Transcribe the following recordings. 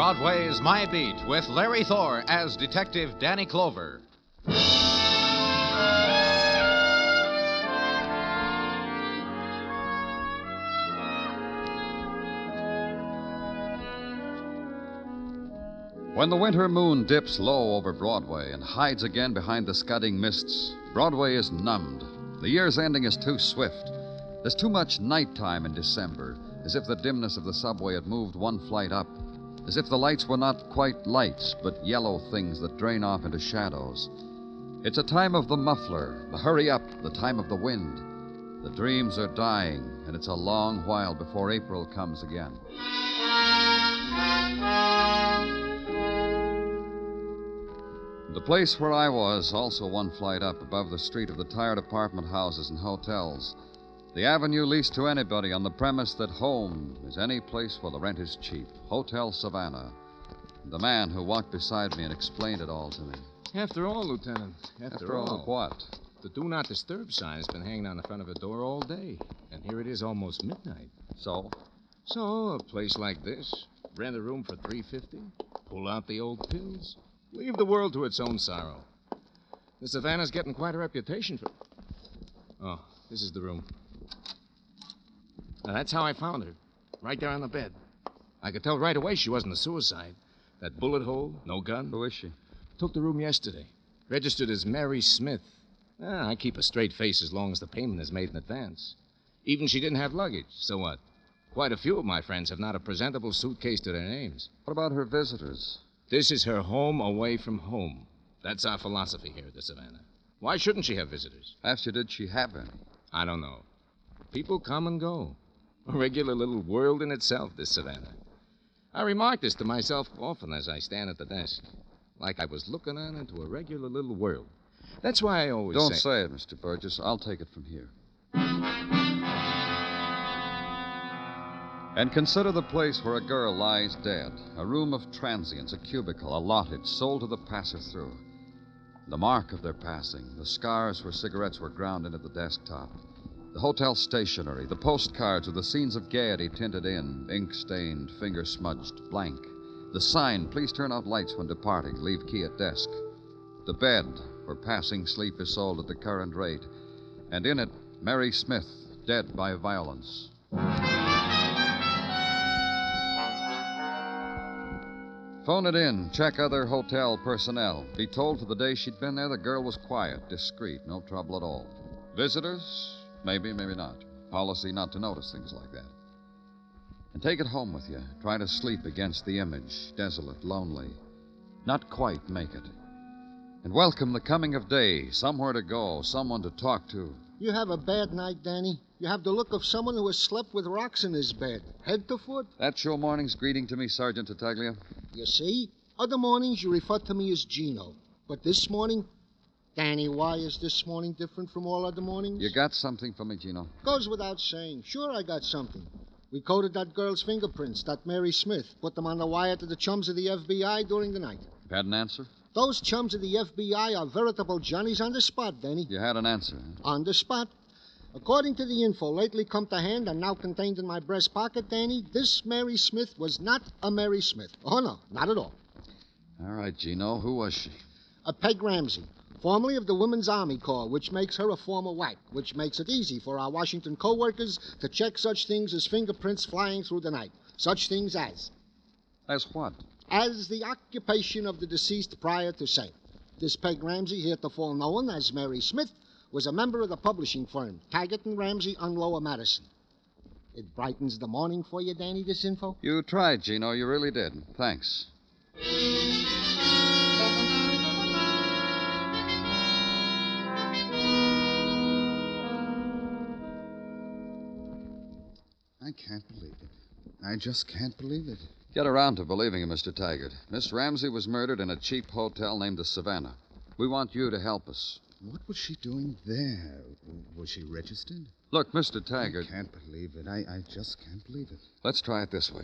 Broadway's My Beat with Larry Thor as Detective Danny Clover. When the winter moon dips low over Broadway and hides again behind the scudding mists, Broadway is numbed. The year's ending is too swift. There's too much nighttime in December, as if the dimness of the subway had moved one flight up, as if the lights were not quite lights, but yellow things that drain off into shadows. It's a time of the muffler, the hurry up, the time of the wind. The dreams are dying, and it's a long while before April comes again. The place where I was, also one flight up above the street of the tired apartment houses and hotels. The avenue leased to anybody on the premise that home is any place where the rent is cheap. Hotel Savannah. The man who walked beside me and explained it all to me. After all, Lieutenant, after, After all, what? the do not disturb sign has been hanging on the front of the door all day. And here it is almost midnight. So, So, a place like this, rent a room for three fifty, pull out the old pills, leave the world to its own sorrow. The Savannah's getting quite a reputation for. Oh, this is the room. Now, that's how I found her. Right there on the bed. I could tell right away she wasn't a suicide. That bullet hole, no gun. who is she? Took the room yesterday. Registered as Mary Smith. Ah, I keep a straight face as long as the payment is made in advance. Even she didn't have luggage. So what? Quite a few of my friends have not a presentable suitcase to their names. What about her visitors? This is her home away from home. That's our philosophy here at the Savannah. Why shouldn't she have visitors? After did she have any? I don't know. People come and go. A regular little world in itself, this Savannah. I remark this to myself often as I stand at the desk. Like I was looking on into a regular little world. That's why I always Don't say. say it, Mr. Burgess. I'll take it from here. And consider the place where a girl lies dead. A room of transients, a cubicle, allotted, sold to the passer through. The mark of their passing, the scars where cigarettes were ground into the desktop. The hotel stationery, the postcards with the scenes of gaiety tinted in, ink stained, finger smudged, blank. The sign, please turn out lights when departing, leave key at desk. The bed, where passing sleep is sold at the current rate. And in it, Mary Smith, dead by violence. Phone it in. Check other hotel personnel. Be told for the day she'd been there the girl was quiet, discreet, no trouble at all. Visitors? Maybe, maybe not. Policy not to notice things like that. And take it home with you. Try to sleep against the image, desolate, lonely. Not quite make it. And welcome the coming of day, somewhere to go, someone to talk to. You have a bad night, Danny. You have the look of someone who has slept with rocks in his bed, head to foot. That's your morning's greeting to me, Sergeant Tartaglia? You see? Other mornings you refer to me as Gino. But this morning, Danny, why is this morning different from all other mornings? You got something for me, Gino? Goes without saying. Sure, I got something. We coded that girl's fingerprints, that Mary Smith, put them on the wire to the chums of the FBI during the night. Had an answer? Those chums of the FBI are veritable Johnnies on the spot, Danny. You had an answer. huh? On the spot. According to the info lately come to hand and now contained in my breast pocket, Danny, this Mary Smith was not a Mary Smith. Oh, no, not at all. All right, Gino. Who was she? A Peg Ramsey, formerly of the Women's Army Corps, which makes her a former WAC, which makes it easy for our Washington co-workers to check such things as fingerprints flying through the night. Such things as, As what? as the occupation of the deceased prior to sale. This Peg Ramsey, heretofore known as Mary Smith, was a member of the publishing firm, Taggart and Ramsey on Lower Madison. It brightens the morning for you, Danny, this info? You tried, Gino. You really did. Thanks. I can't believe it. I just can't believe it. Get around to believing it, Mr. Taggart. Miss Ramsey was murdered in a cheap hotel named the Savannah. We want you to help us. What was she doing there? Was she registered? Look, Mr. Taggart, I can't believe it. I, I just can't believe it. let's try it this way.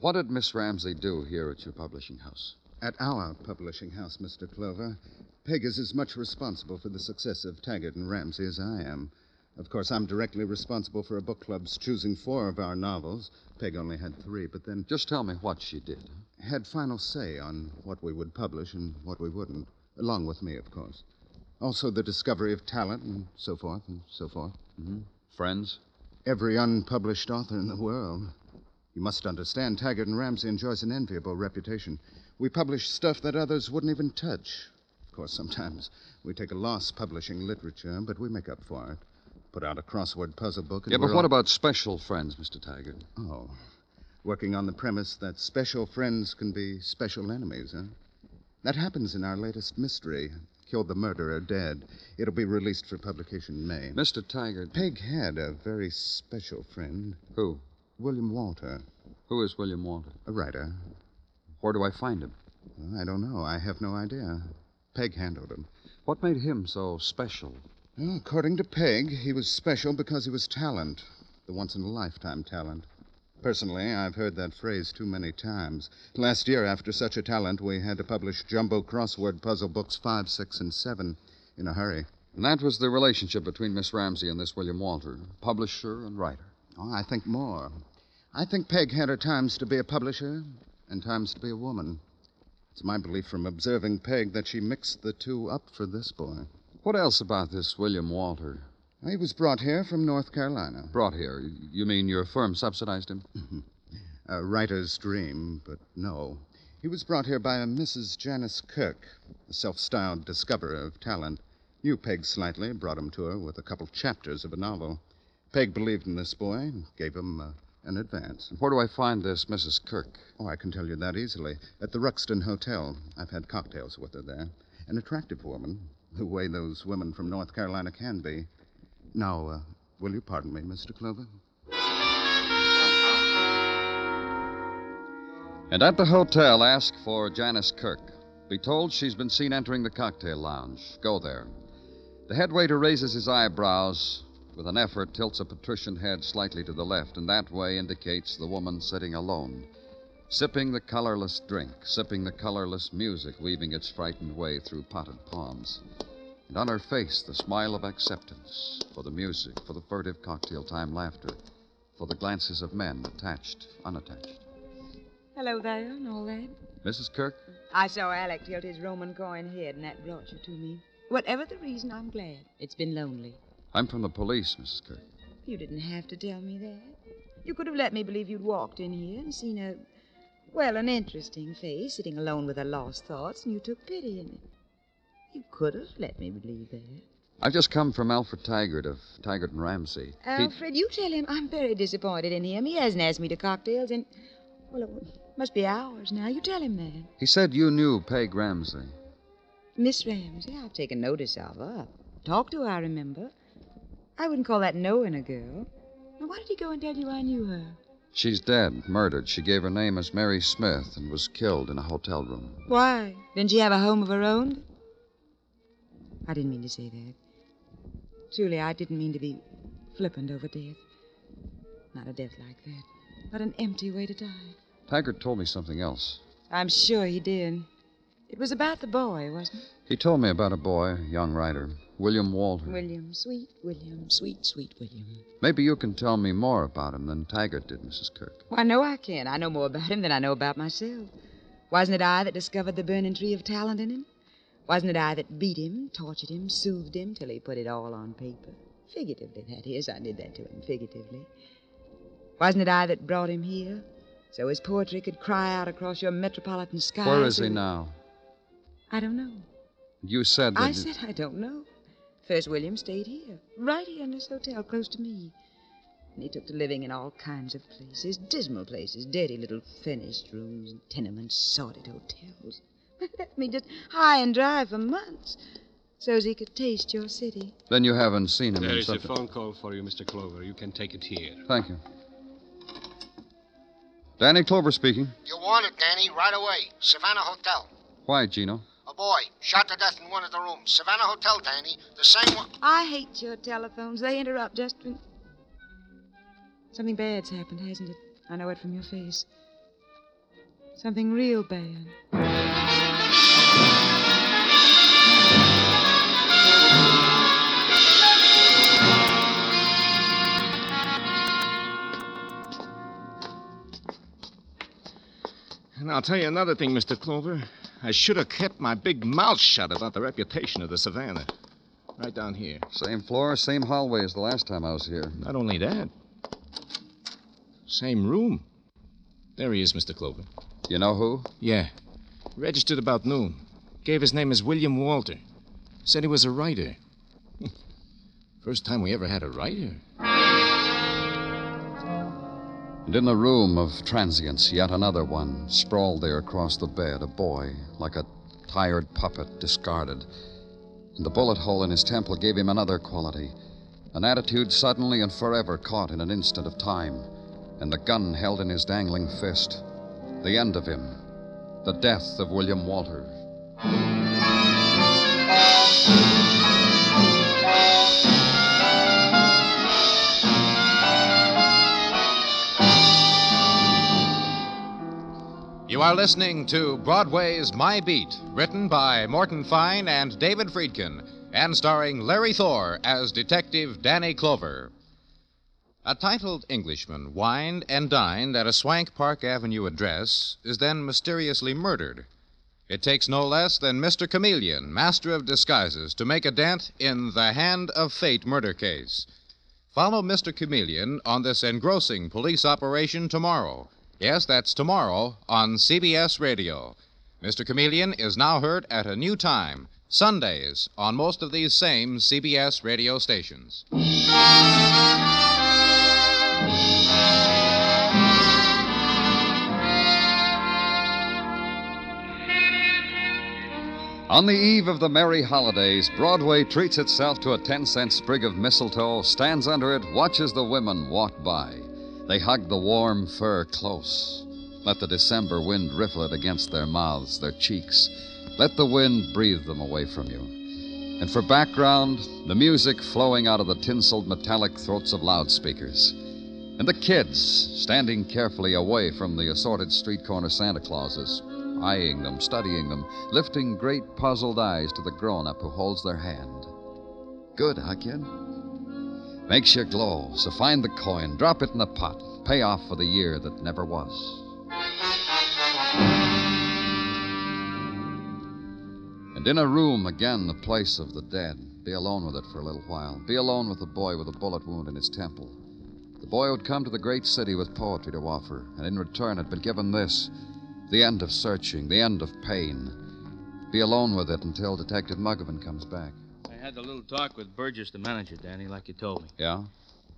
What did Miss Ramsey do here at your publishing house? At our publishing house, Mr. Clover, Peg is as much responsible for the success of Taggart and Ramsey as I am. Of course, I'm directly responsible for a book club's choosing four of our novels. Peg only had three, but then Just tell me what she did. had final say on what we would publish and what we wouldn't, along with me, of course. Also, the discovery of talent and so forth and so forth. Mm-hmm. Friends? Every unpublished author in the world. You must understand, Taggart and Ramsey enjoys an enviable reputation. We publish stuff that others wouldn't even touch. Of course, sometimes we take a loss publishing literature, but we make up for it. Put out a crossword puzzle book. And Yeah, but what all- about special friends, Mr. Taggart? Oh. Working on the premise that special friends can be special enemies, huh? That happens in our latest mystery, Killed the Murderer Dead. It'll be released for publication in May. Mr. Taggart. Peg had a very special friend, Who? William Walter, Who is William Walter? a writer. Where do I find him? Well, I don't know. I have no idea. Peg handled him. What made him so special? Well, according to Peg, he was special because he was talent, the once in a lifetime talent. Personally, I've heard that phrase too many times. Last year, after such a talent, we had to publish jumbo crossword puzzle books five, six, and seven in a hurry. And that was the relationship between Miss Ramsey and this William Walter, publisher and writer. Oh, I think more. I think Peg had her times to be a publisher and times to be a woman. It's my belief from observing Peg that she mixed the two up for this boy. What else about this William Walter? He was brought here from North Carolina. Brought here. You mean your firm subsidized him? A writer's dream, but no. He was brought here by a Mrs. Janice Kirk, a self styled discoverer of talent. Knew Peg slightly, brought him to her with a couple chapters of a novel. Peg believed in this boy and gave him uh, an advance. Where do I find this Mrs. Kirk? Oh, I can tell you that easily. At the Ruxton Hotel. I've had cocktails with her there. An attractive woman, the way those women from North Carolina can be. Now, uh, will you pardon me, Mr. Clover? And at the hotel, ask for Janice Kirk. Be told she's been seen entering the cocktail lounge. Go there. The head waiter raises his eyebrows. With an effort, tilts a patrician head slightly to the left, and that way indicates the woman sitting alone, sipping the colorless drink, sipping the colorless music, weaving its frightened way through potted palms. And on her face, the smile of acceptance for the music, for the furtive cocktail time laughter, for the glances of men attached, unattached. Hello there, and all that. Mrs. Kirk? I saw Alec tilt his Roman coin head, and that brought you to me. Whatever the reason, I'm glad. It's been lonely. I'm from the police, Mrs. Kirk. You didn't have to tell me that. You could have let me believe you'd walked in here and seen a, well, an interesting face sitting alone with her lost thoughts, and you took pity in it. You could have let me believe that. I've just come from Alfred Taggart of Taggart and Ramsey. He- Alfred, you tell him I'm very disappointed in him. He hasn't asked me to cocktails in, well, it must be hours now. You tell him that. He said you knew Peg Ramsey. Miss Ramsey, I've taken notice of her. I've talked to her, I remember. I wouldn't call that knowing a girl. Now, why did he go and tell you I knew her? She's dead, murdered. She gave her name as Mary Smith and was killed in a hotel room. Why? Didn't she have a home of her own? I didn't mean to say that. Truly, I didn't mean to be flippant over death. Not a death like that, but an empty way to die. Taggart told me something else. I'm sure he did. It was about the boy, wasn't it? He told me about a boy, a young writer, William Walter. William, sweet William, sweet, sweet William. Maybe you can tell me more about him than Taggart did, Mrs. Kirk. Well, I know I can. I know more about him than I know about myself. Wasn't it I that discovered the burning tree of talent in him? Wasn't it I that beat him, tortured him, soothed him till he put it all on paper? Figuratively, that is. I did that to him, figuratively. Wasn't it I that brought him here? So his poetry could cry out across your metropolitan skies. Where is he now? I don't know. You said that. I you- said I don't know. First, William stayed here, right here in this hotel, close to me. And he took to living in all kinds of places, dismal places, dirty little furnished rooms, tenements, sordid hotels. Left me just high and dry for months, so's he could taste your city. Then you haven't seen him There in a such phone call for you, Mr. Clover. You can take it here. Thank you. Danny Clover speaking. You want it, Danny, right away. Savannah Hotel. Why, Gino? A boy shot to death in one of the rooms. Savannah Hotel, Danny. The same one. I hate your telephones. They interrupt just when. Something bad's happened, hasn't it? I know it from your face. Something real bad. And I'll tell you another thing, Mr. Clover. I should have kept my big mouth shut about the reputation of the Savannah. Right down here. Same floor, same hallway as the last time I was here. Not only that, same room. There he is, Mr. Clover. You know who? Yeah. Registered about noon. Gave his name as William Walter. Said he was a writer. First time we ever had a writer. And in the room of transients, yet another one, sprawled there across the bed, a boy, like a tired puppet, discarded. And the bullet hole in his temple gave him another quality an attitude suddenly and forever caught in an instant of time, and the gun held in his dangling fist. The end of him, the death of William Walter. You are listening to Broadway's My Beat, written by Morton Fine and David Friedkin, and starring Larry Thor as Detective Danny Clover. A titled Englishman wined and dined at a swank Park Avenue address is then mysteriously murdered. It takes no less than Mr. Chameleon, master of disguises, to make a dent in the Hand of Fate murder case. Follow Mr. Chameleon on this engrossing police operation tomorrow. Yes, that's tomorrow on CBS Radio. Mr. Chameleon is now heard at a new time, Sundays, on most of these same CBS radio stations. On the eve of the merry holidays, Broadway treats itself to a 10 cent sprig of mistletoe, stands under it, watches the women walk by. They hug the warm fur close. Let the December wind riffle it against their mouths, their cheeks. Let the wind breathe them away from you. And for background, the music flowing out of the tinseled metallic throats of loudspeakers. And the kids standing carefully away from the assorted street corner Santa Clauses, eyeing them, studying them, lifting great puzzled eyes to the grown up who holds their hand. Good, huh, kid? Makes you glow, so find the coin, drop it in the pot, pay off for the year that never was. And in a room, again, the place of the dead. Be alone with it for a little while. Be alone with the boy with a bullet wound in his temple. The boy who'd come to the great city with poetry to offer, and in return had been given this the end of searching, the end of pain. Be alone with it until Detective Muggavan comes back. I had a little talk with Burgess, the manager, Danny, like you told me. Yeah?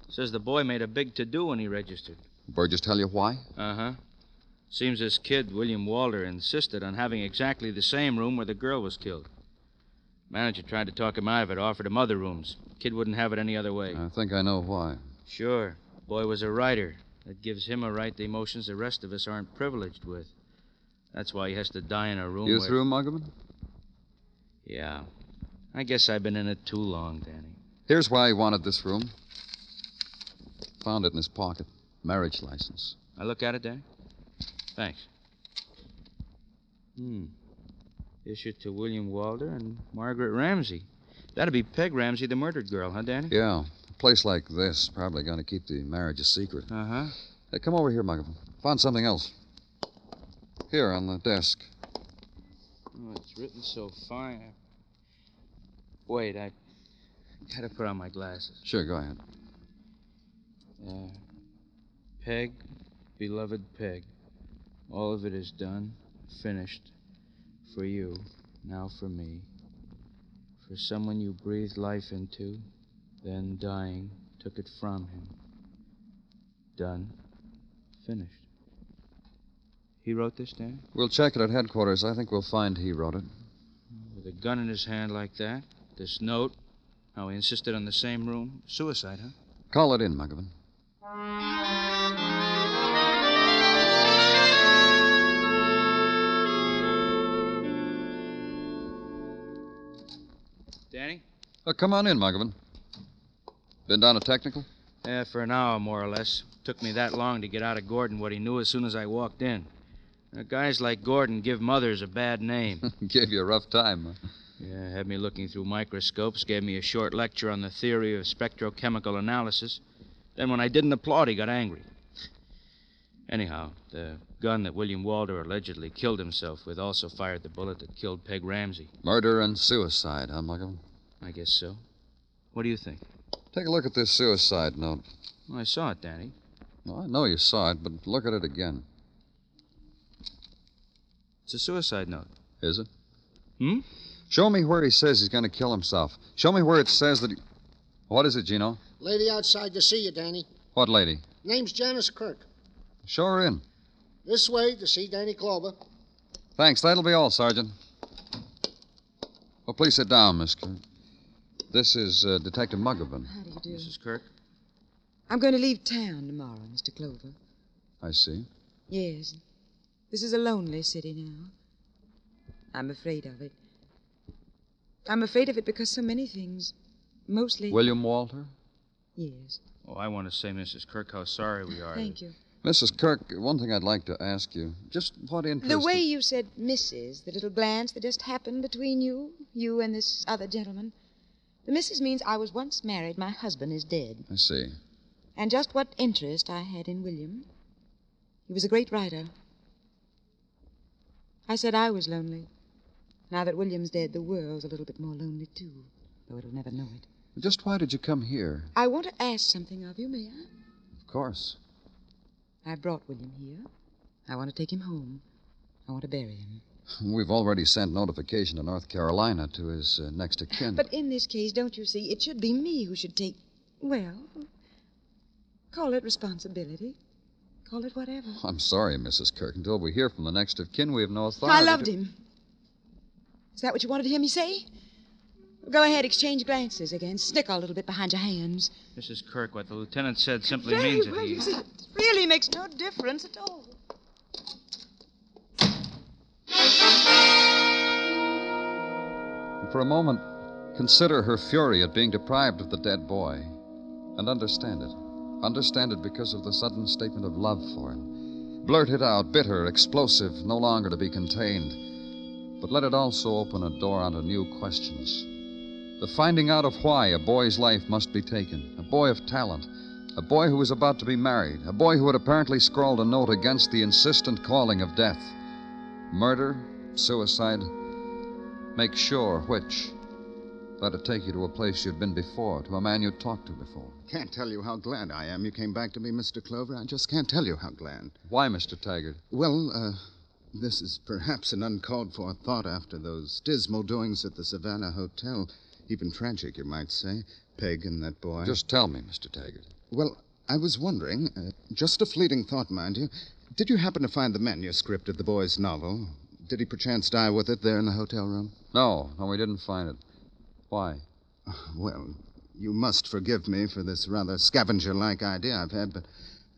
Says the boy made a big to do when he registered. Burgess tell you why? Uh huh. Seems this kid, William Walter, insisted on having exactly the same room where the girl was killed. Manager tried to talk him out of it, offered him other rooms. Kid wouldn't have it any other way. I think I know why. Sure. Boy was a writer. That gives him a right to emotions the rest of us aren't privileged with. That's why he has to die in a room. You where... through, Muggavan? Yeah. I guess I've been in it too long, Danny. Here's why he wanted this room. Found it in his pocket. Marriage license. I look at it, Danny? Thanks. Hmm. Issued to William Walter and Margaret Ramsey. That'd be Peg Ramsey, the murdered girl, huh, Danny? Yeah. A place like this probably going to keep the marriage a secret. Uh huh. Hey, come over here, Michael. Found something else. Here on the desk. Oh, it's written so fine. Wait, I gotta put on my glasses. Sure, go ahead. Uh, Peg, beloved Peg, all of it is done, finished. For you, now for me. For someone you breathed life into, then dying, took it from him. Done, finished. He wrote this, Dan? We'll check it at headquarters. I think we'll find he wrote it. With a gun in his hand like that, this note, how he insisted on the same room. Suicide, huh? Call it in, Muggavan. Danny? Uh, come on in, Muggavan. Been down a technical? Yeah, for an hour, more or less. Took me that long to get out of Gordon what he knew as soon as I walked in. Now, guys like Gordon give mothers a bad name. Gave you a rough time, huh? Yeah, had me looking through microscopes, gave me a short lecture on the theory of spectrochemical analysis. Then, when I didn't applaud, he got angry. Anyhow, the gun that William Walter allegedly killed himself with also fired the bullet that killed Peg Ramsey. Murder and suicide, huh, Muggavan? I guess so. What do you think? Take a look at this suicide note. Well, I saw it, Danny. Well, I know you saw it, but look at it again. It's a suicide note. Is it? Hmm? Show me where he says he's going to kill himself. Show me where it says that he. What is it, Gino? Lady outside to see you, Danny. What lady? Name's Janice Kirk. Show her in. This way to see Danny Clover. Thanks. That'll be all, Sergeant. Well, please sit down, Miss Kirk. This is uh, Detective Muggavan. How do you do? Mrs. Kirk? I'm going to leave town tomorrow, Mr. Clover. I see. Yes. This is a lonely city now. I'm afraid of it. I'm afraid of it because so many things. Mostly. William Walter? Yes. Oh, I want to say, Mrs. Kirk, how sorry we are. Thank you. Mrs. Kirk, one thing I'd like to ask you. Just what interest. The way you said Mrs., the little glance that just happened between you, you and this other gentleman. The Mrs. means I was once married, my husband is dead. I see. And just what interest I had in William. He was a great writer. I said I was lonely. Now that William's dead, the world's a little bit more lonely, too, though it'll never know it. Just why did you come here? I want to ask something of you, may I? Of course. I brought William here. I want to take him home. I want to bury him. We've already sent notification to North Carolina to his uh, next of kin. But in this case, don't you see, it should be me who should take. Well, call it responsibility. Call it whatever. I'm sorry, Mrs. Kirk. Until we hear from the next of kin, we have no authority. I loved to- him. Is that what you wanted to hear me say? Go ahead, exchange glances again. Snicker a little bit behind your hands. Mrs. Kirk, what the lieutenant said simply Very means that well, he. you see, it really makes no difference at all. For a moment, consider her fury at being deprived of the dead boy. And understand it. Understand it because of the sudden statement of love for him. Blurted out, bitter, explosive, no longer to be contained. But let it also open a door onto new questions. The finding out of why a boy's life must be taken. A boy of talent. A boy who was about to be married. A boy who had apparently scrawled a note against the insistent calling of death. Murder, suicide, Make sure which. Let it take you to a place you'd been before, to a man you'd talked to before. Can't tell you how glad I am you came back to me, Mr. Clover. I just can't tell you how glad. Why, Mr. Taggart? Well, uh, this is perhaps an uncalled for thought after those dismal doings at the Savannah Hotel. Even tragic, you might say. Peg and that boy. Just tell me, Mr. Taggart. Well, I was wondering, uh, just a fleeting thought, mind you. Did you happen to find the manuscript of the boy's novel? Did he perchance die with it there in the hotel room? No, no, we didn't find it. Why? Well, you must forgive me for this rather scavenger like idea I've had, but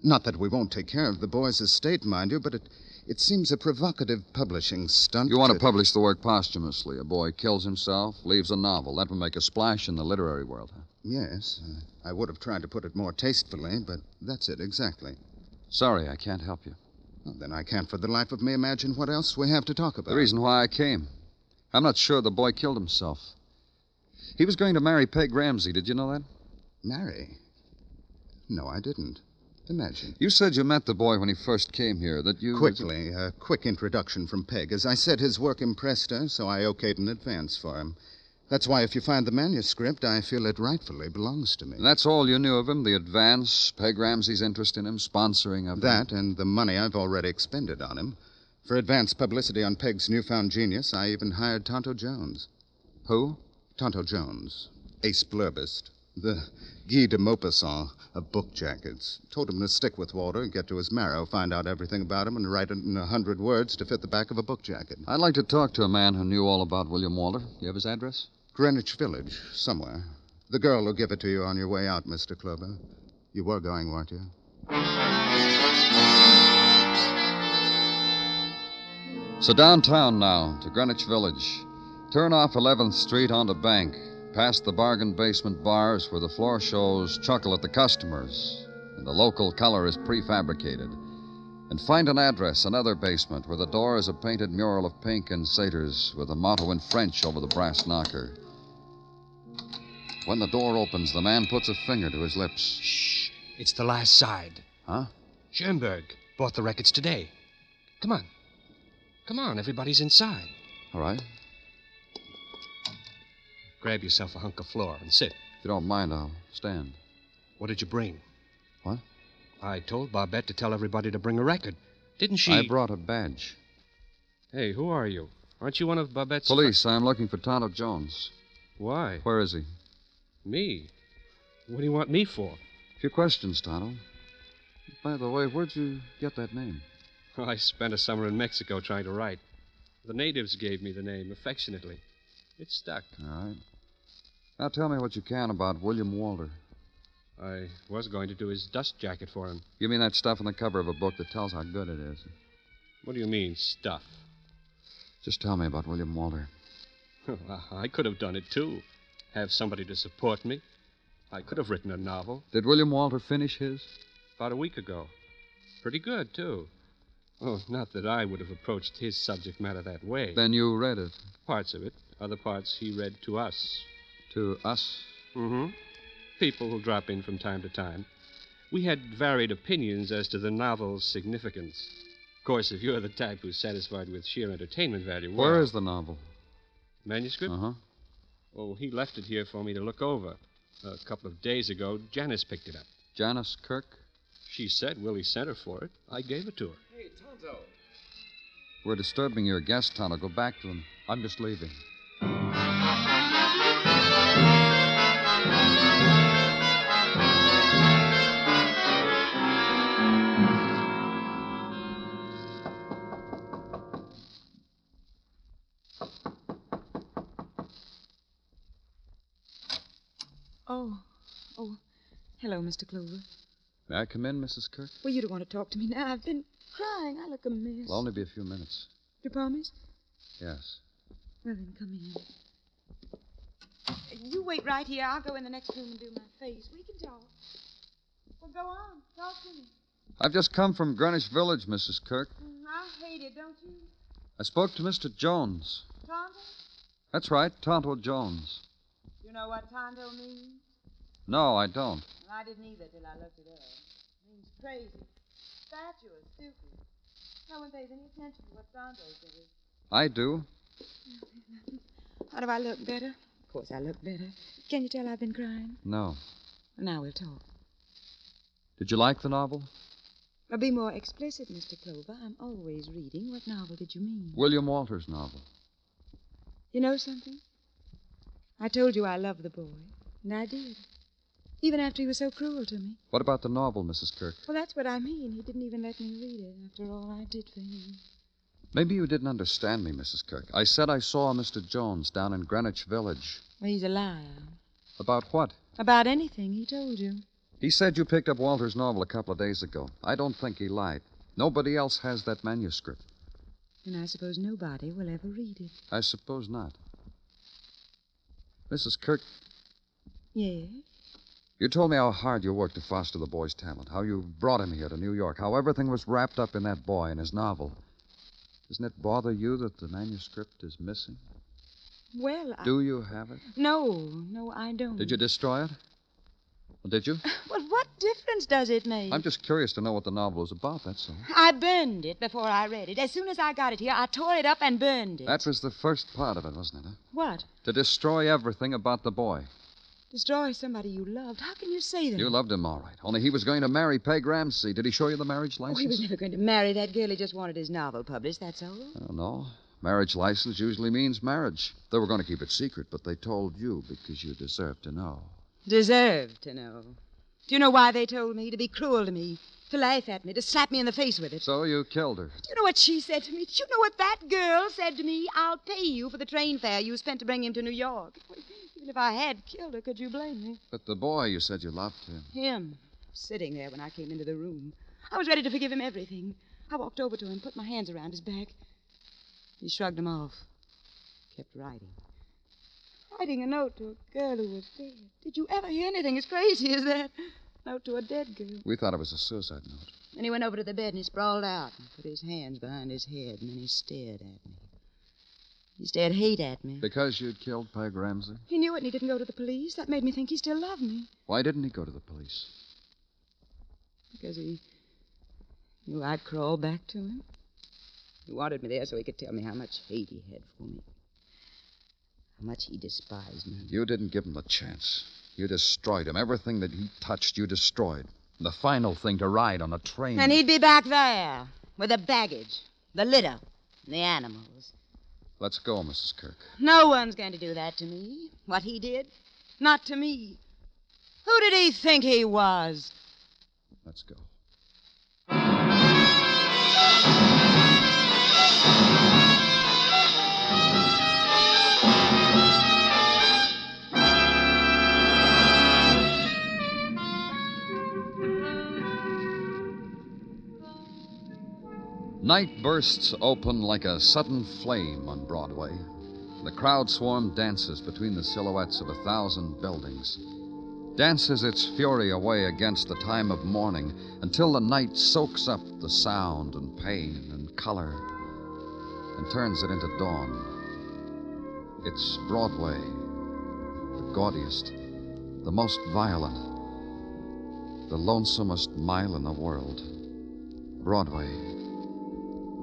not that we won't take care of the boy's estate, mind you, but it, it seems a provocative publishing stunt. You want to publish the work posthumously. A boy kills himself, leaves a novel. That would make a splash in the literary world, huh? Yes. Uh, I would have tried to put it more tastefully, but that's it exactly. Sorry, I can't help you. Well, then I can't for the life of me imagine what else we have to talk about. The reason why I came. I'm not sure the boy killed himself. He was going to marry Peg Ramsey. Did you know that? Marry? No, I didn't. Imagine. You said you met the boy when he first came here, that you. Quickly, a quick introduction from Peg. As I said, his work impressed her, so I okayed an advance for him. That's why, if you find the manuscript, I feel it rightfully belongs to me. And that's all you knew of him? The advance, Peg Ramsey's interest in him, sponsoring of him? That and the money I've already expended on him. For advance publicity on Peg's newfound genius, I even hired Tonto Jones. Who? Tonto Jones, ace blurbist, the Guy de Maupassant of book jackets. Told him to stick with Walter, get to his marrow, find out everything about him, and write it in a hundred words to fit the back of a book jacket. I'd like to talk to a man who knew all about William Walter. You have his address? Greenwich Village, somewhere. The girl will give it to you on your way out, Mr. Clover. You were going, weren't you? So downtown now, to Greenwich Village. Turn off 11th Street onto Bank. Past the bargain basement bars where the floor shows chuckle at the customers and the local color is prefabricated, and find an address, another basement, where the door is a painted mural of pink and satyrs with a motto in French over the brass knocker. When the door opens, the man puts a finger to his lips. Shh. It's the last side. Huh? Schoenberg bought the records today. Come on. Come on, everybody's inside. All right. Grab yourself a hunk of floor and sit. If you don't mind, I'll stand. What did you bring? What? I told Barbette to tell everybody to bring a record. Didn't she? I brought a badge. Hey, who are you? Aren't you one of Barbette's. Police. I'm looking for Tonto Jones. Why? Where is he? Me? What do you want me for? A few questions, Tonto. By the way, where'd you get that name? I spent a summer in Mexico trying to write. The natives gave me the name affectionately. It stuck. All right. Now tell me what you can about William Walter. I was going to do his dust jacket for him. You mean that stuff on the cover of a book that tells how good it is? What do you mean, stuff? Just tell me about William Walter. I could have done it, too. Have somebody to support me. I could have written a novel. Did William Walter finish his? About a week ago. Pretty good, too. Oh, not that I would have approached his subject matter that way. Then you read it. Parts of it. Other parts he read to us. To us? Mm hmm. People who drop in from time to time. We had varied opinions as to the novel's significance. Of course, if you're the type who's satisfied with sheer entertainment value. Where well, is the novel? Manuscript? Uh huh. Oh, he left it here for me to look over. A couple of days ago, Janice picked it up. Janice Kirk? She said Willie sent her for it. I gave it to her. Hey, Tonto. We're disturbing your guest, Tonto. Go back to him. I'm just leaving. Oh, oh, hello, Mr. Clover. May I come in, Mrs. Kirk? Well, you don't want to talk to me now. I've been crying. I look a mess. It'll only be a few minutes. You promise? Yes. Well, then, come in. You wait right here. I'll go in the next room and do my face. We can talk. Well, go on. Talk to me. I've just come from Greenwich Village, Mrs. Kirk. Mm, I hate it, don't you? I spoke to Mr. Jones. Tonto? That's right, Tonto Jones. You know what Tonto means? No, I don't. Well, I didn't either till I looked it up. It means crazy, fatuous, stupid. No one pays any attention to what Tonto says. I do. How do I look better? Of course I look better. Can you tell I've been crying? No. Well, now we'll talk. Did you like the novel? Now be more explicit, Mr. Clover. I'm always reading. What novel did you mean? William Walter's novel. You know something? I told you I loved the boy, and I did. Even after he was so cruel to me. What about the novel, Mrs. Kirk? Well, that's what I mean. He didn't even let me read it after all I did for him. Maybe you didn't understand me, Mrs. Kirk. I said I saw Mr. Jones down in Greenwich Village. Well, he's a liar. About what? About anything he told you. He said you picked up Walter's novel a couple of days ago. I don't think he lied. Nobody else has that manuscript. And I suppose nobody will ever read it. I suppose not. Mrs. Kirk, Yes? you told me how hard you worked to foster the boy's talent, how you brought him here to New York, how everything was wrapped up in that boy and his novel. Doesn't it bother you that the manuscript is missing? Well, I... Do you have it? No, no, I don't. Did you destroy it? Well, did you? Well, what difference does it make? I'm just curious to know what the novel is about, that's all. I burned it before I read it. As soon as I got it here, I tore it up and burned it. That was the first part of it, wasn't it? Huh? What? To destroy everything about the boy. Destroy somebody you loved? How can you say that? You loved him, all right. Only he was going to marry Peg Ramsey. Did he show you the marriage Oh, license? he was never going to marry that girl. He just wanted his novel published, that's all. Oh, I don't know. Marriage license usually means marriage. They were going to keep it secret, but they told you because you deserved to know. Deserved to know. Do you know why they told me? To be cruel to me, to laugh at me, to slap me in the face with it. So you killed her. Do you know what she said to me? Do you know what that girl said to me? I'll pay you for the train fare you spent to bring him to New York. Even if I had killed her, could you blame me? But the boy, you said you loved him. Him, sitting there when I came into the room. I was ready to forgive him everything. I walked over to him, put my hands around his back. He shrugged them off, kept writing. Writing a note to a girl who was dead. Did you ever hear anything as crazy as that? Note to a dead girl. We thought it was a suicide note. Then he went over to the bed and he sprawled out and put his hands behind his head, and then he stared at me. He stared hate at me. Because you'd killed Peg Ramsey? He knew it and he didn't go to the police. That made me think he still loved me. Why didn't he go to the police? Because he knew I'd crawl back to him. He wanted me there so he could tell me how much hate he had for me. How much he despised me. You didn't give him a chance. You destroyed him. Everything that he touched, you destroyed. The final thing to ride on a train. And he'd be back there with the baggage, the litter, and the animals. Let's go, Mrs. Kirk. No one's going to do that to me. What he did. Not to me. Who did he think he was? Let's go. Night bursts open like a sudden flame on Broadway. The crowd swarm dances between the silhouettes of a thousand buildings. Dances its fury away against the time of morning until the night soaks up the sound and pain and color and turns it into dawn. It's Broadway, the gaudiest, the most violent, the lonesomest mile in the world. Broadway,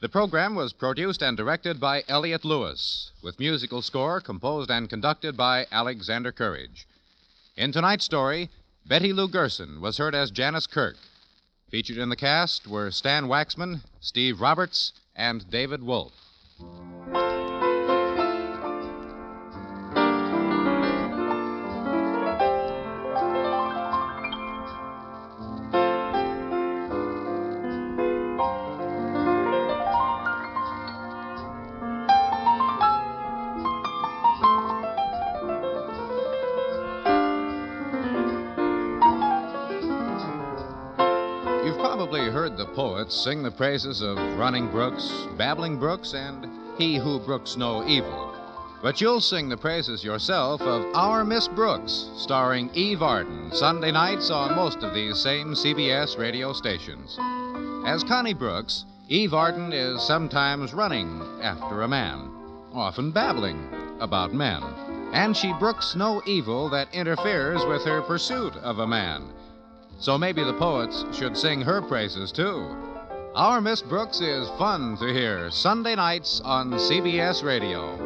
The program was produced and directed by Elliot Lewis, with musical score composed and conducted by Alexander Courage. In tonight's story, Betty Lou Gerson was heard as Janice Kirk. Featured in the cast were Stan Waxman, Steve Roberts, and David Wolf. Sing the praises of running brooks, babbling brooks, and he who brooks no evil. But you'll sing the praises yourself of Our Miss Brooks, starring Eve Arden, Sunday nights on most of these same CBS radio stations. As Connie Brooks, Eve Arden is sometimes running after a man, often babbling about men. And she brooks no evil that interferes with her pursuit of a man. So maybe the poets should sing her praises too. Our Miss Brooks is fun to hear Sunday nights on CBS Radio.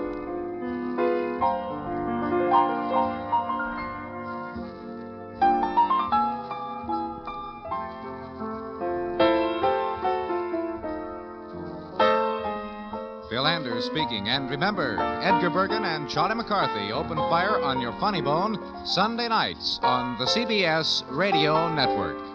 Bill Anders speaking. And remember, Edgar Bergen and Charlie McCarthy open fire on your funny bone Sunday nights on the CBS Radio Network.